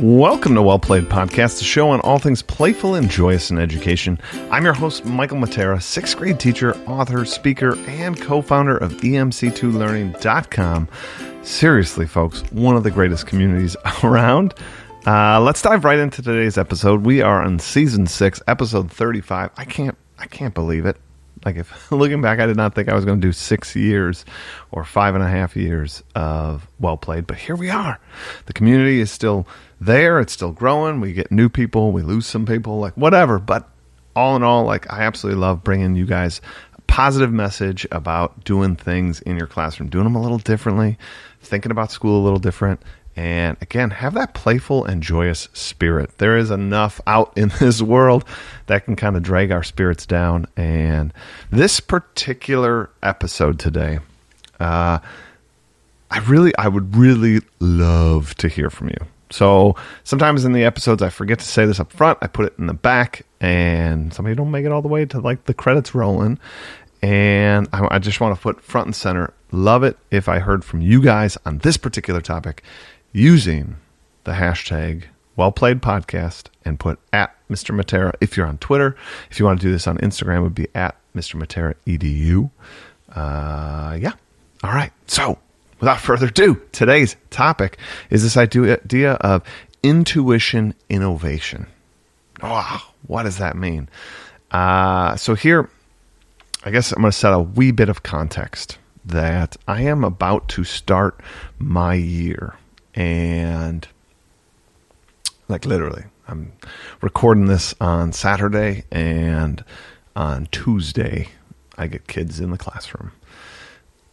Welcome to Well Played Podcast, the show on all things playful and joyous in education. I'm your host, Michael Matera, sixth grade teacher, author, speaker, and co founder of EMC2Learning.com. Seriously, folks, one of the greatest communities around. Uh, let's dive right into today's episode. We are on season six, episode 35. I can't, I can't believe it. Like if looking back, I did not think I was going to do six years or five and a half years of well played, but here we are. The community is still there. It's still growing. We get new people. We lose some people, like whatever. But all in all, like I absolutely love bringing you guys a positive message about doing things in your classroom, doing them a little differently, thinking about school a little different. And again, have that playful and joyous spirit. There is enough out in this world that can kind of drag our spirits down. And this particular episode today, uh, I really, I would really love to hear from you. So sometimes in the episodes, I forget to say this up front. I put it in the back, and somebody don't make it all the way to like the credits rolling. And I, I just want to put front and center. Love it if I heard from you guys on this particular topic using the hashtag well played podcast and put at Mr. Matera if you're on Twitter. If you want to do this on Instagram, it would be at Mr. Matera edu. Uh, yeah. All right. So without further ado, today's topic is this idea of intuition innovation. Oh, what does that mean? Uh, so here, I guess I'm going to set a wee bit of context that I am about to start my year. And like literally, I'm recording this on Saturday and on Tuesday, I get kids in the classroom.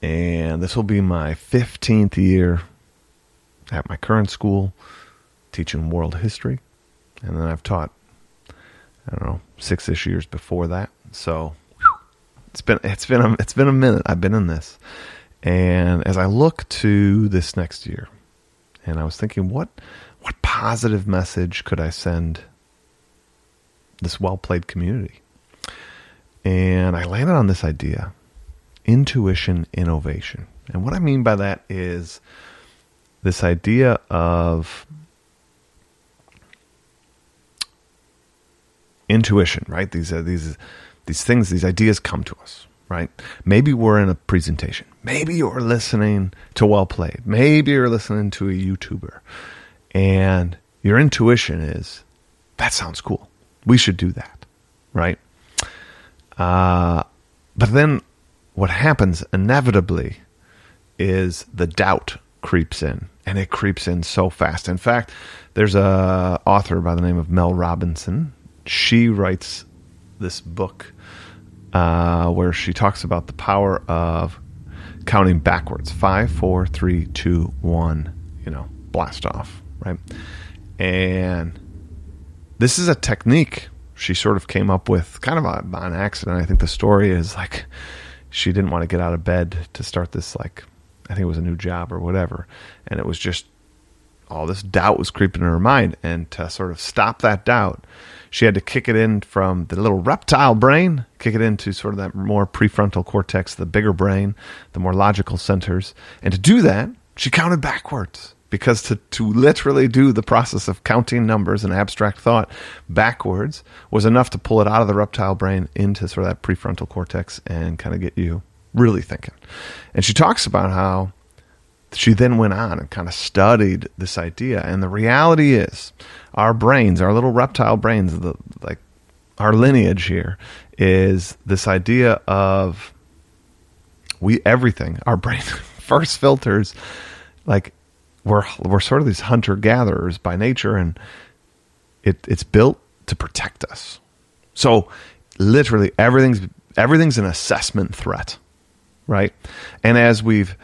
And this will be my 15th year at my current school teaching world history. And then i've taught i don't know six-ish years before that. So it's been it's been a, it's been a minute i've been in this. And as i look to this next year and i was thinking what what positive message could i send this well-played community and i landed on this idea intuition innovation. And what I mean by that is this idea of intuition, right? These these these things, these ideas come to us, right? Maybe we're in a presentation. Maybe you're listening to Well Played. Maybe you're listening to a YouTuber. And your intuition is that sounds cool. We should do that, right? Uh, but then what happens inevitably is the doubt creeps in and it creeps in so fast. In fact, there's a author by the name of Mel Robbins. She writes this book uh, where she talks about the power of counting backwards five, four, three, two, one. You know, blast off, right? And this is a technique she sort of came up with, kind of on accident. I think the story is like she didn't want to get out of bed to start this like I think it was a new job or whatever, and it was just all this doubt was creeping in her mind, and to sort of stop that doubt, she had to kick it in from the little reptile brain, kick it into sort of that more prefrontal cortex, the bigger brain, the more logical centers, and to do that, she counted backwards because to, to literally do the process of counting numbers and abstract thought backwards was enough to pull it out of the reptile brain into sort of that prefrontal cortex and kind of get you really thinking. And she talks about how she then went on and kind of studied this idea. And the reality is, our brains, our little reptile brains, the, like our lineage here, is this idea of we everything. Our brain first filters like we're we're sort of these hunter gatherers by nature, and it it's built to protect us. So literally everything's everything's an assessment threat, right? And as we've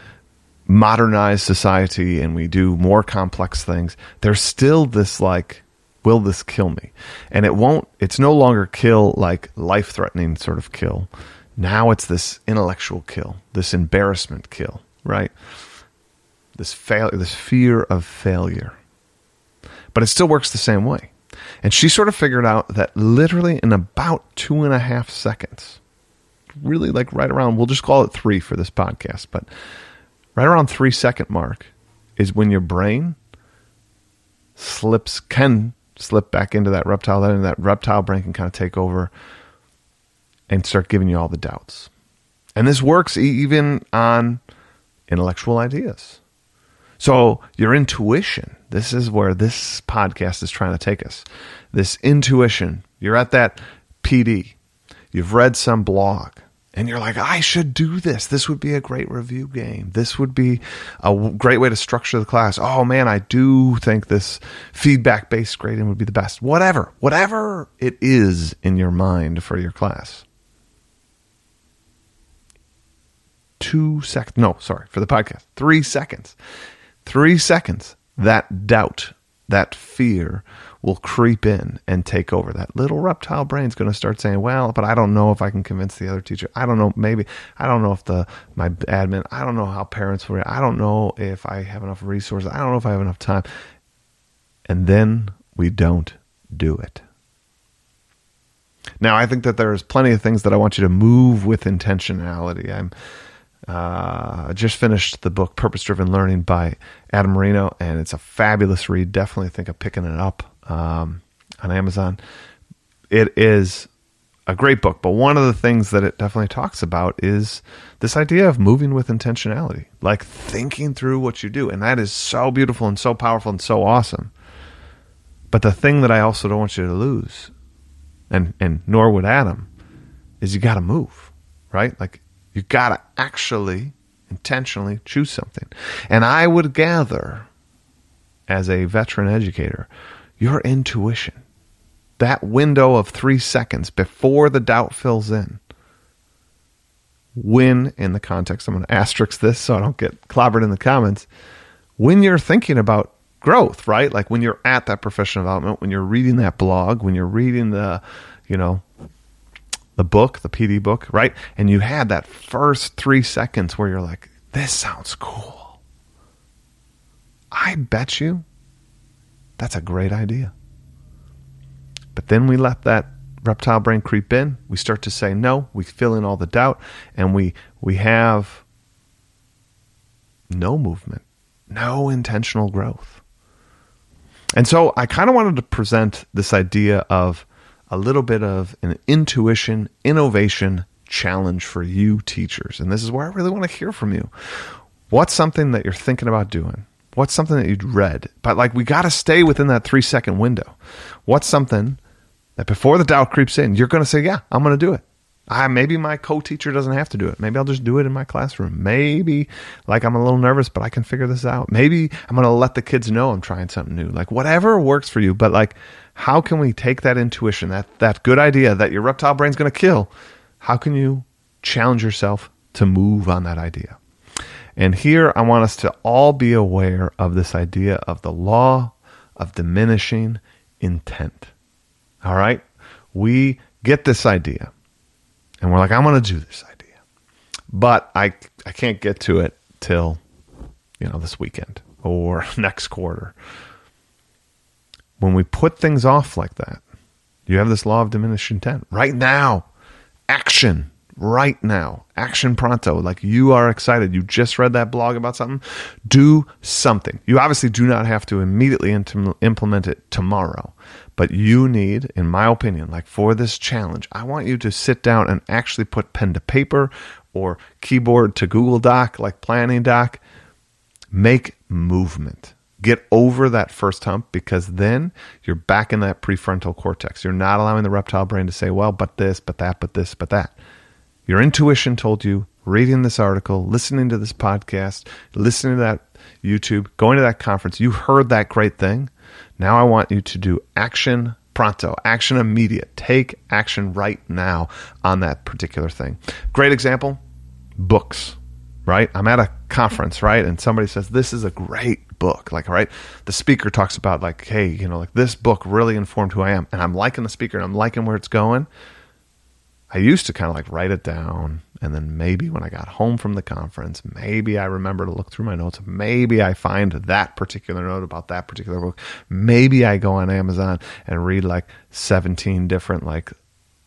modernized society and we do more complex things, there's still this like, will this kill me? And it won't. It's no longer kill like life threatening sort of kill. Now it's this intellectual kill, this embarrassment kill, right? this fail this fear of failure. But it still works the same way. And she sort of figured out that literally in about two and a half seconds, really like right around, we'll just call it three for this podcast, but right around three second mark is when your brain slips can slip back into that reptile, then that reptile brain can kind of take over and start giving you all the doubts. And this works even on intellectual ideas. So, your intuition, this is where this podcast is trying to take us. This intuition, you're at that PD, you've read some blog, and you're like, I should do this. This would be a great review game. This would be a great way to structure the class. Oh man, I do think this feedback based grading would be the best. Whatever, whatever it is in your mind for your class. Two seconds, no, sorry, for the podcast, three seconds. Three seconds, that doubt, that fear will creep in and take over. That little reptile brain's going to start saying, "Well, but I don't know if I can convince the other teacher. I don't know. Maybe I don't know if the my admin. I don't know how parents will. I don't know if I have enough resources. I don't know if I have enough time." And then we don't do it. Now, I think that there's plenty of things that I want you to move with intentionality. I'm uh, I just finished the book Purpose Driven Learning by Adam Marino, and it's a fabulous read. Definitely think of picking it up um, on Amazon. It is a great book, but one of the things that it definitely talks about is this idea of moving with intentionality, like thinking through what you do. And that is so beautiful and so powerful and so awesome. But the thing that I also don't want you to lose, and, and nor would Adam, is you got to move, right? Like you got to actually intentionally choose something. And I would gather, as a veteran educator, your intuition, that window of three seconds before the doubt fills in, when, in the context, I'm going to asterisk this so I don't get clobbered in the comments, when you're thinking about growth, right? Like when you're at that professional development, when you're reading that blog, when you're reading the, you know, the book, the PD book, right? And you had that first three seconds where you're like, this sounds cool. I bet you that's a great idea. But then we let that reptile brain creep in. We start to say no. We fill in all the doubt, and we we have no movement, no intentional growth. And so I kind of wanted to present this idea of a little bit of an intuition, innovation challenge for you teachers. And this is where I really want to hear from you. What's something that you're thinking about doing? What's something that you'd read? But like, we got to stay within that three second window. What's something that before the doubt creeps in, you're going to say, yeah, I'm going to do it. I, maybe my co-teacher doesn't have to do it. Maybe I'll just do it in my classroom. Maybe like I'm a little nervous, but I can figure this out. Maybe I'm going to let the kids know I'm trying something new. Like whatever works for you. But like, how can we take that intuition, that, that good idea that your reptile brain's going to kill? How can you challenge yourself to move on that idea? And here I want us to all be aware of this idea of the law of diminishing intent. All right? We get this idea and we're like, I'm going to do this idea. But I, I can't get to it till, you know, this weekend or next quarter. When we put things off like that, you have this law of diminished intent. Right now, action right now. Action pronto. Like you are excited. You just read that blog about something. Do something. You obviously do not have to immediately implement it tomorrow, but you need, in my opinion, like for this challenge, I want you to sit down and actually put pen to paper or keyboard to Google Doc, like planning doc. Make movement. Get over that first hump because then you're back in that prefrontal cortex. You're not allowing the reptile brain to say, well, but this, but that, but this, but that your intuition told you, reading this article, listening to this podcast, listening to that YouTube, going to that conference, you heard that great thing. Now I want you to do action pronto, action immediate. Take action right now on that particular thing. Great example books, right? I'm at a conference, right? And somebody says, This is a great book. Like, right? The speaker talks about, like, hey, you know, like this book really informed who I am. And I'm liking the speaker and I'm liking where it's going. I used to kind of like write it down. And then maybe when I got home from the conference, maybe I remember to look through my notes. Maybe I find that particular note about that particular book. Maybe I go on Amazon and read like 17 different, like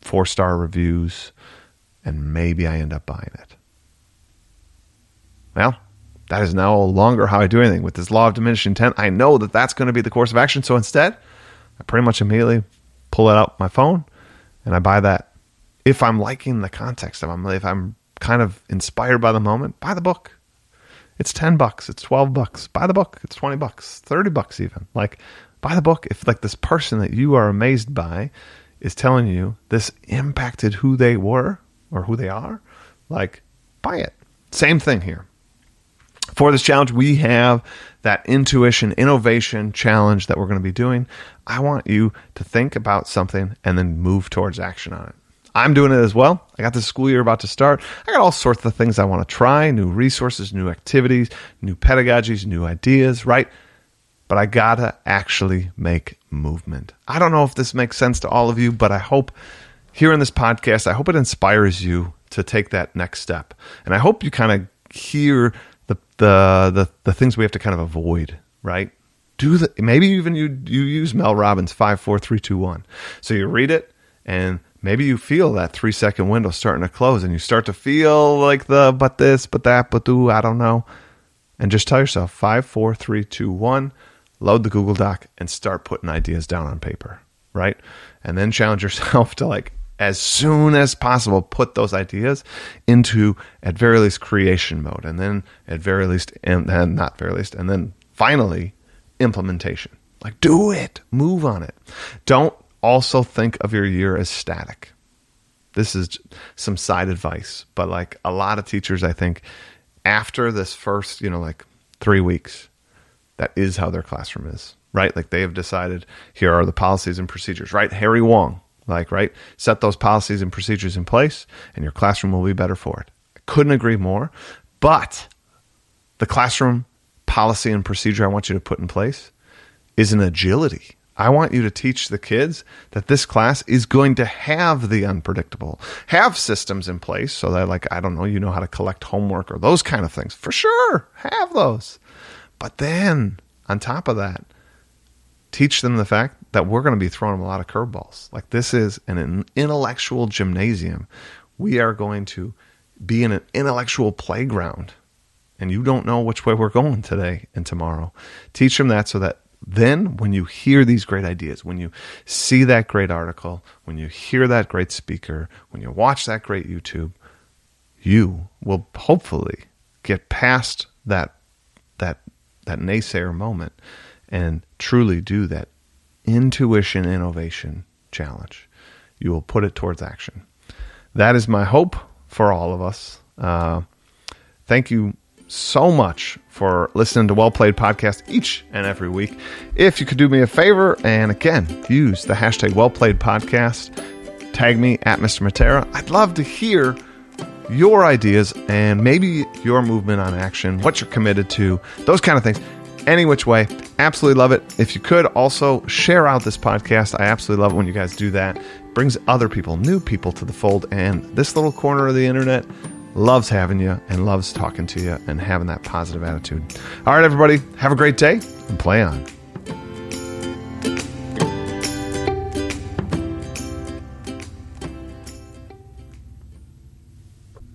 four star reviews. And maybe I end up buying it. Well, That is no longer how I do anything. With this law of diminishing intent, I know that that's going to be the course of action. So instead, I pretty much immediately pull it out my phone and I buy that. If I'm liking the context, if I'm if I'm kind of inspired by the moment, buy the book. It's 10 bucks, it's 12 bucks. Buy the book. It's 20 bucks, 30 bucks even. Like buy the book if like this person that you are amazed by is telling you this impacted who they were or who they are, like buy it. Same thing here. For this challenge, we have that intuition innovation challenge that we're going to be doing. I want you to think about something and then move towards action on it. I'm doing it as well. I got the school year about to start. I got all sorts of things I want to try new resources, new activities, new pedagogies, new ideas, right? But I got to actually make movement. I don't know if this makes sense to all of you, but I hope here in this podcast, I hope it inspires you to take that next step. And I hope you kind of hear the, the, the, the things we have to kind of avoid, right? Do the, maybe even you, you use Mel Robbins five, four, three, two, one. So you read it and maybe you feel that three second window starting to close and you start to feel like the but this, but that, but do, I don't know. And just tell yourself five, four, three, two, one, load the Google Doc and start putting ideas down on paper, right? And then challenge yourself to like, as soon as possible, put those ideas into, at very least, creation mode. And then, at very least, and, then not very least, and then finally, implementation. Like, do it, move on it. Don't also think of your year as static. This is some side advice, but like a lot of teachers, I think after this first, you know, like three weeks, that is how their classroom is, right? Like they have decided here are the policies and procedures, right? Harry Wong, like, right? Set those policies and procedures in place and your classroom will be better for it. I couldn't agree more. But the classroom policy and procedure I want you to put in place is an agility I want you to teach the kids that this class is going to have the unpredictable, have systems in place so that, like, I don't know, you know how to collect homework or those kind of things. For sure, have those. But then, on top of that, teach them the fact that we're going to be throwing them a lot of curveballs. Like, this is an intellectual gymnasium. We are going to be in an intellectual playground. And you don't know which way we're going today and tomorrow. Teach them that so that then, when you hear these great ideas, when you see that great article, when you hear that great speaker, when you watch that great YouTube, you will hopefully get past that that that naysayer moment and truly do that intuition innovation challenge. You will put it towards action. That is my hope for all of us. Uh, thank you so much for listening to Well Played Podcast each and every week. If you could do me a favor and again use the hashtag Well Played Podcast, tag me at Mr. Matera. I'd love to hear your ideas and maybe your movement on action, what you're committed to, those kind of things. Any which way, absolutely love it. If you could also share out this podcast, I absolutely love it when you guys do that. It brings other people, new people to the fold, and this little corner of the internet loves having you and loves talking to you and having that positive attitude. All right, everybody, have a great day and play on.